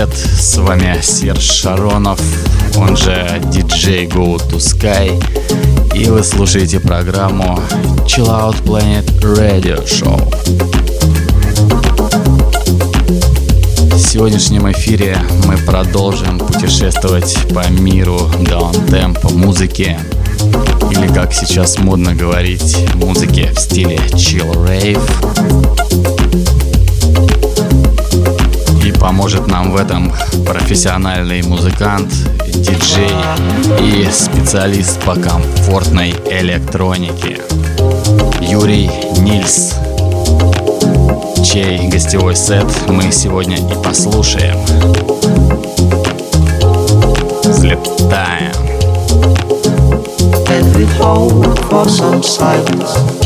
Привет! С вами Серж Шаронов, он же DJ Go to Sky. И вы слушаете программу Chill Out Planet Radio Show. В сегодняшнем эфире мы продолжим путешествовать по миру даунтемпа музыки или как сейчас модно говорить, музыки в стиле chill rave. Поможет нам в этом профессиональный музыкант, диджей и специалист по комфортной электронике Юрий Нильс, чей гостевой сет мы сегодня и послушаем. Взлетаем. And we hold for some silence.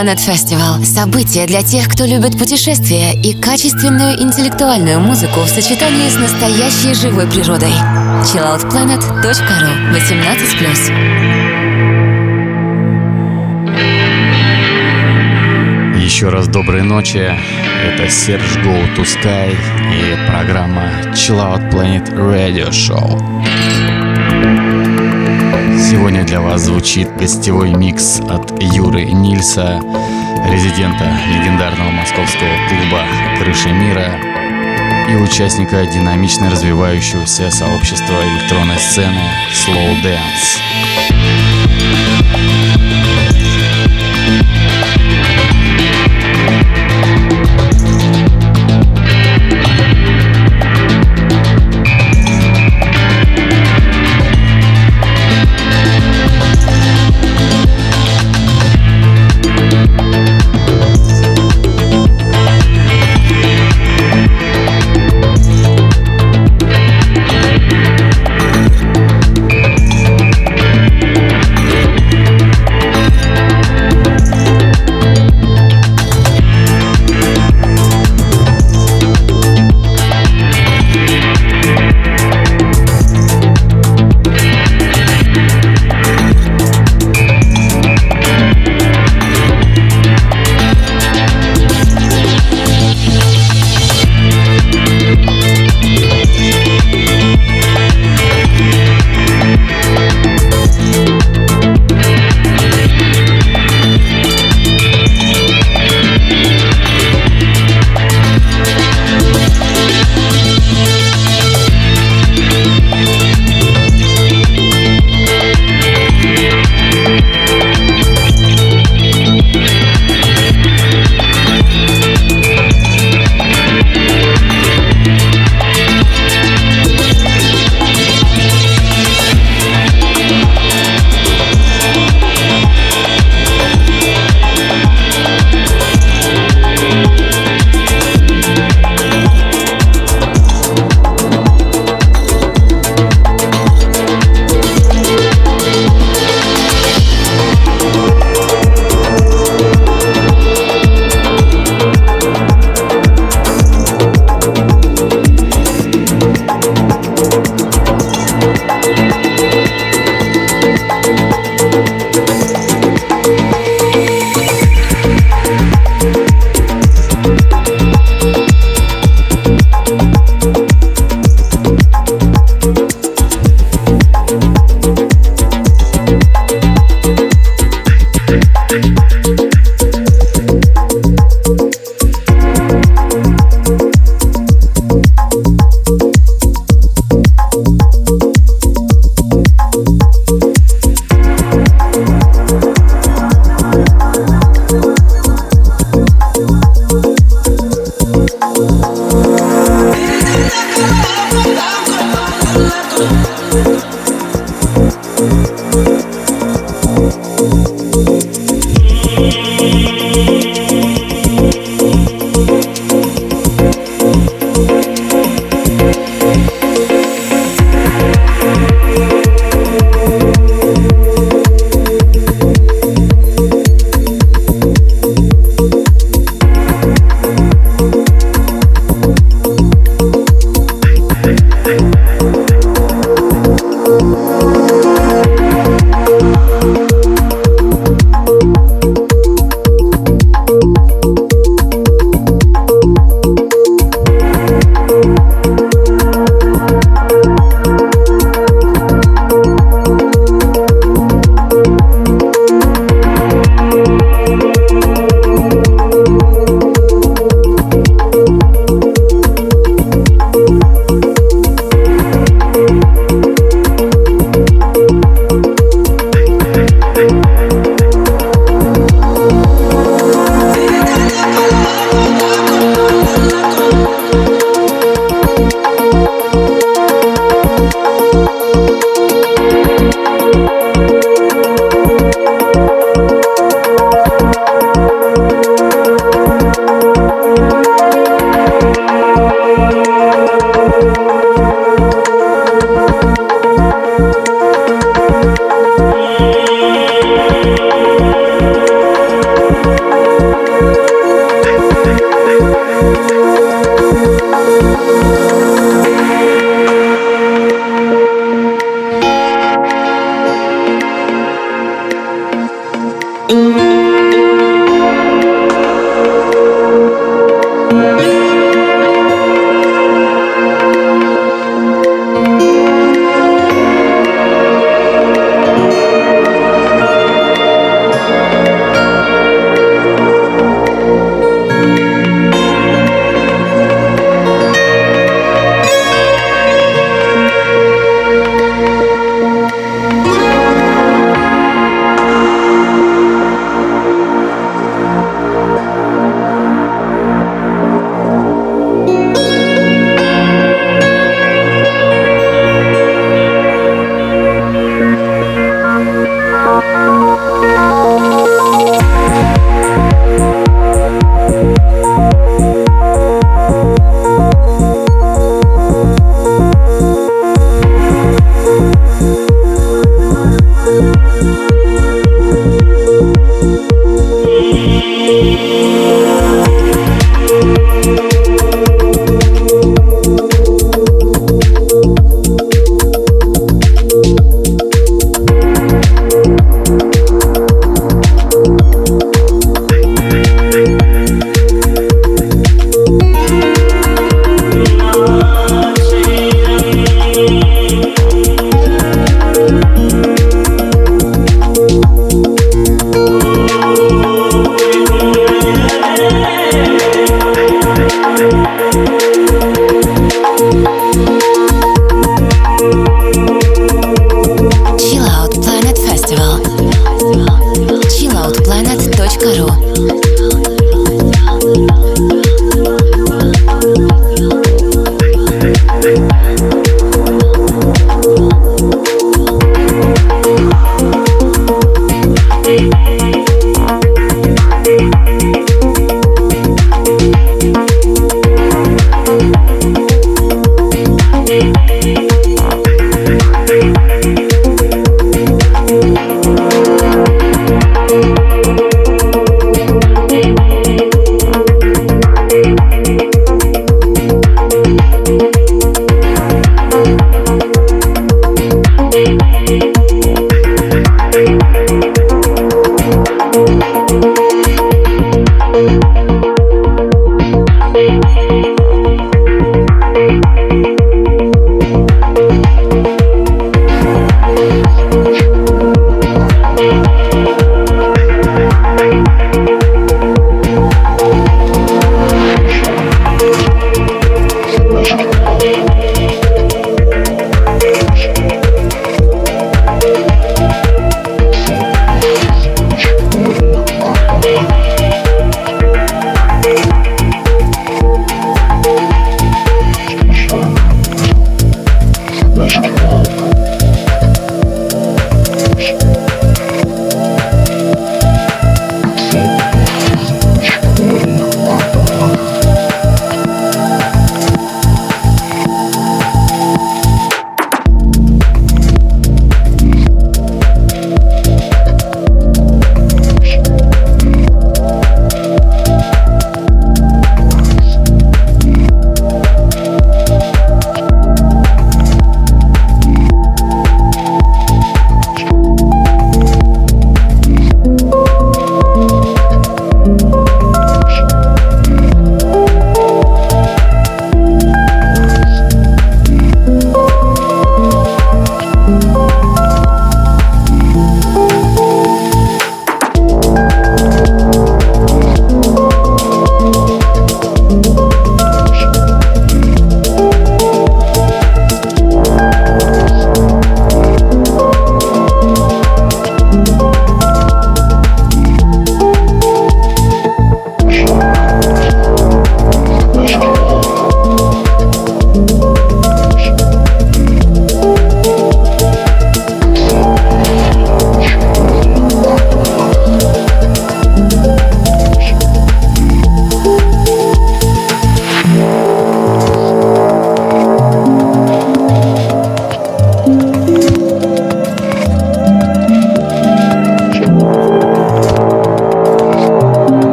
Planet Festival – событие для тех, кто любит путешествия и качественную интеллектуальную музыку в сочетании с настоящей живой природой. chilloutplanet.ru 18+. Еще раз доброй ночи. Это Серж Go to Sky и программа Chill Out Planet Radio Show. Сегодня для вас звучит гостевой микс от Юры Нильса, резидента легендарного московского клуба «Крыша мира» и участника динамично развивающегося сообщества электронной сцены Slow Dance.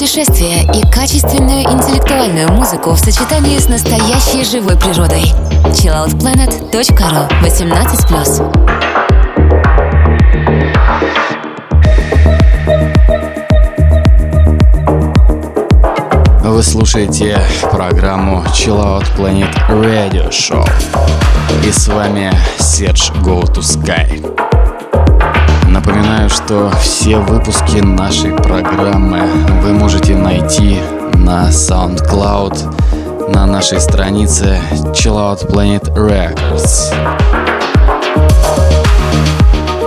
Путешествия и качественную интеллектуальную музыку в сочетании с настоящей живой природой. chilloutplanet.ru 18+. Вы слушаете программу Chill Out Planet Radio Show. И с вами Серж Go to Sky. Напоминаю, что все выпуски нашей программы вы можете найти на SoundCloud на нашей странице Chill Out Planet Records.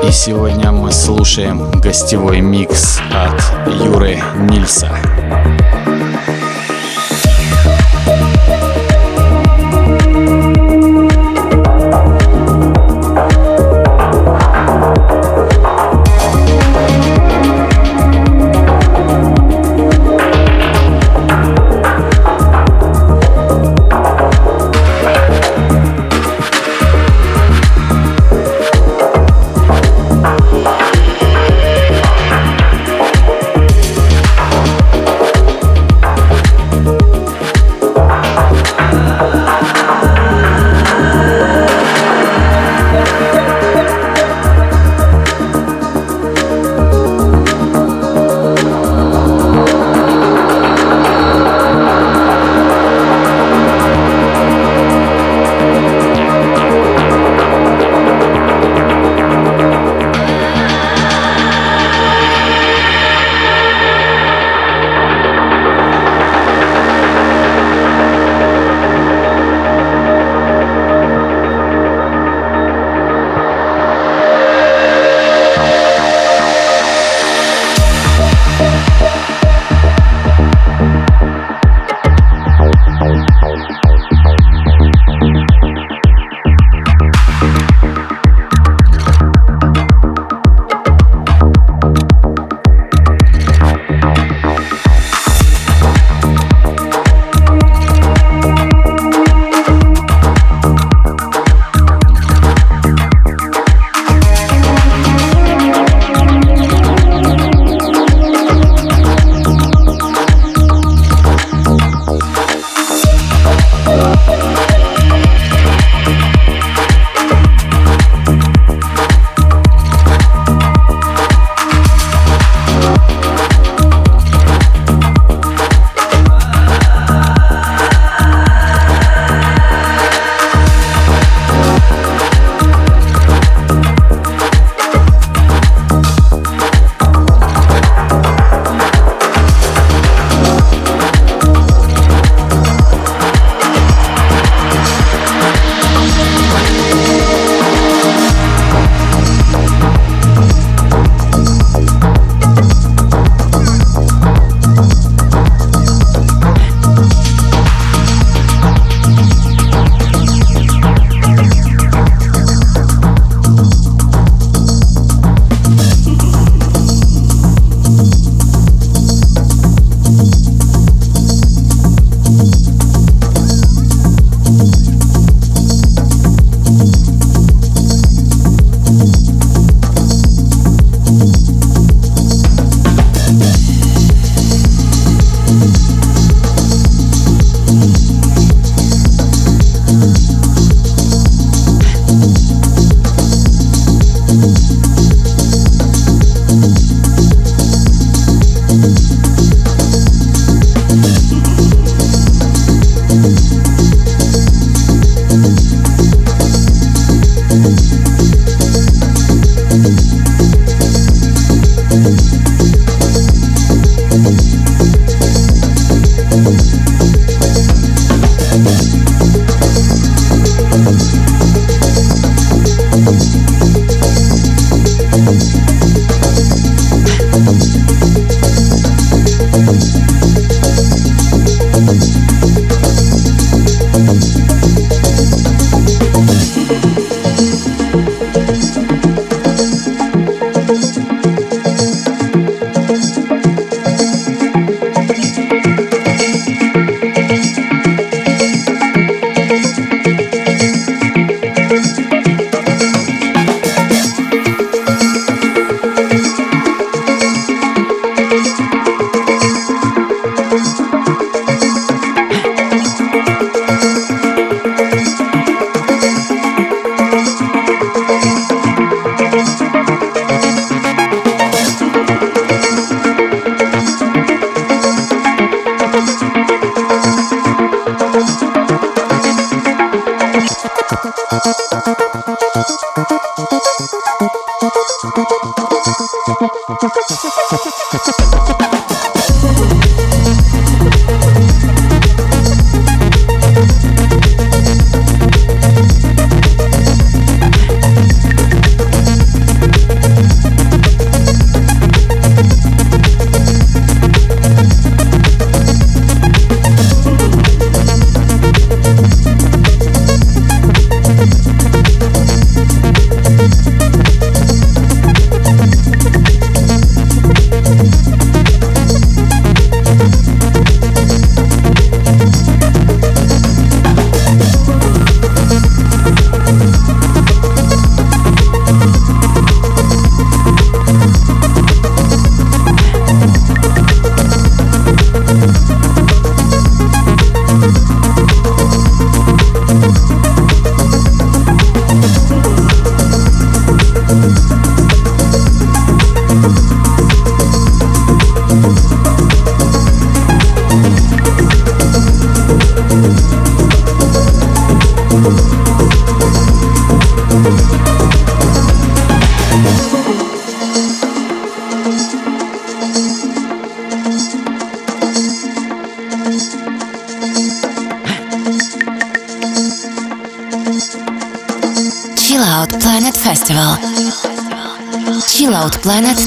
И сегодня мы слушаем гостевой микс от Юры Нильса.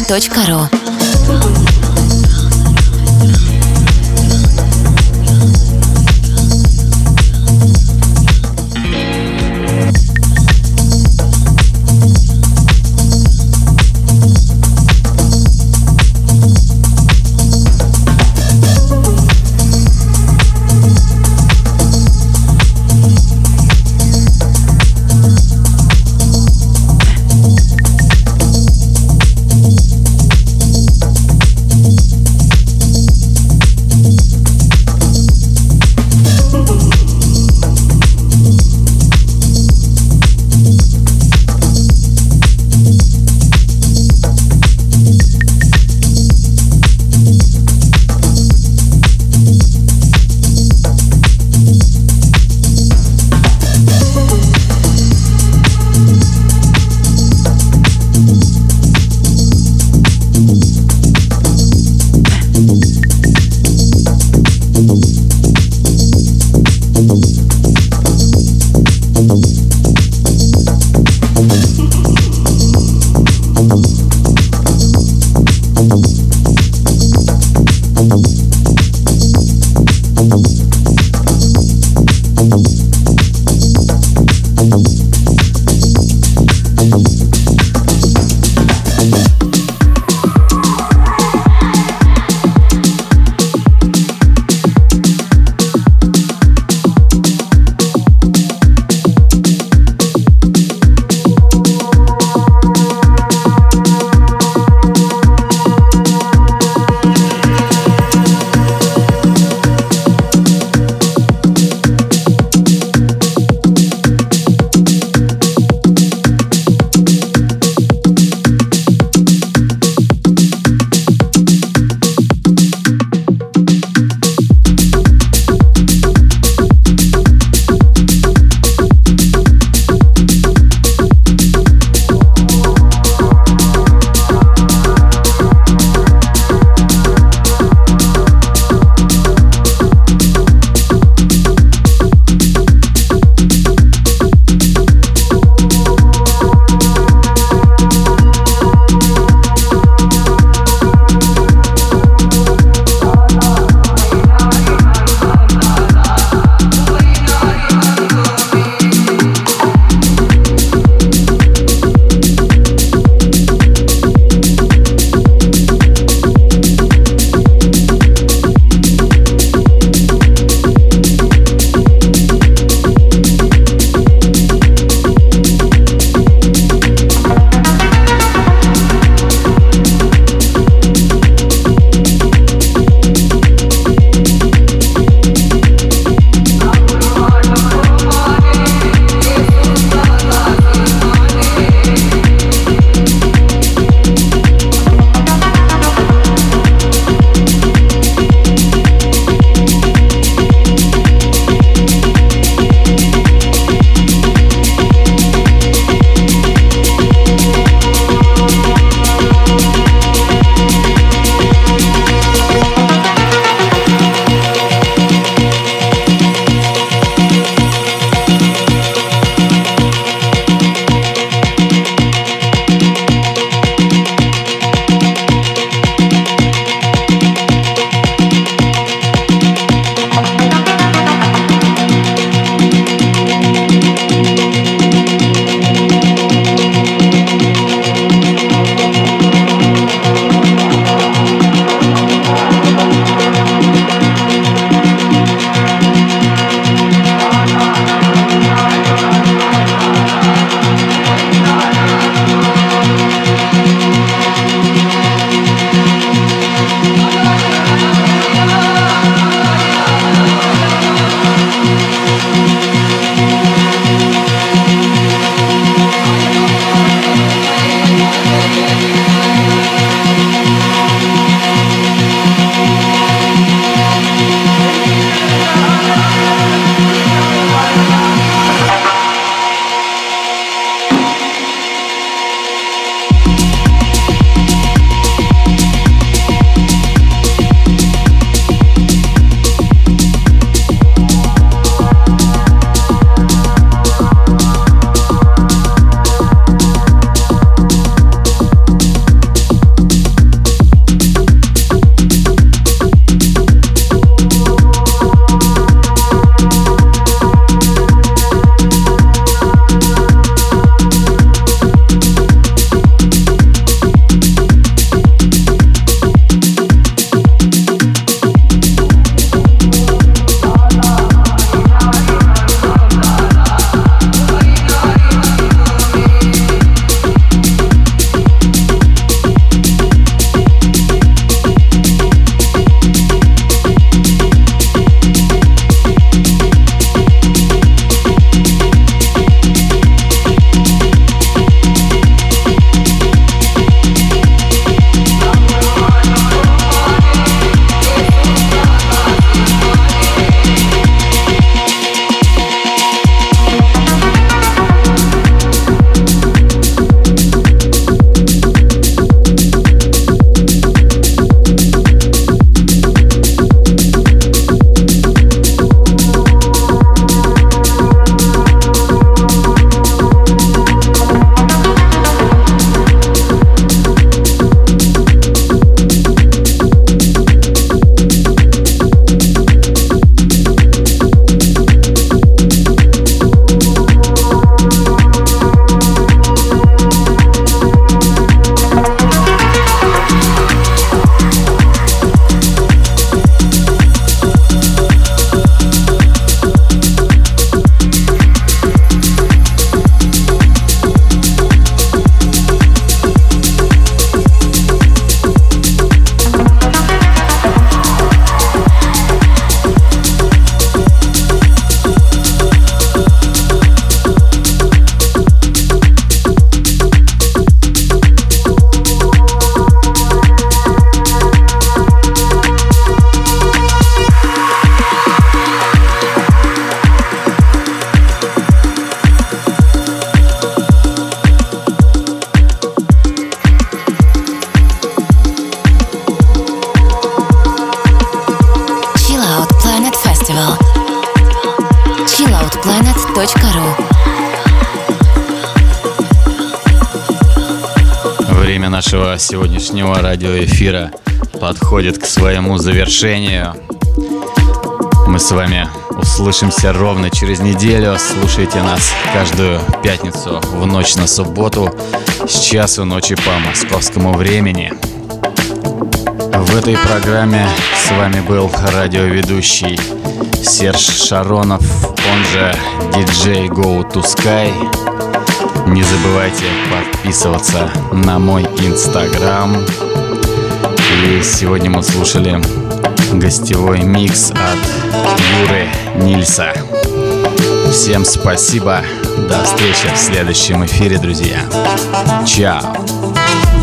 chilloutplanet.ru завершению. Мы с вами услышимся ровно через неделю. Слушайте нас каждую пятницу в ночь на субботу с часу ночи по московскому времени. В этой программе с вами был радиоведущий Серж Шаронов, он же DJ Go to Sky. Не забывайте подписываться на мой инстаграм. И сегодня мы слушали гостевой микс от Юры Нильса. Всем спасибо. До встречи в следующем эфире, друзья. Чао.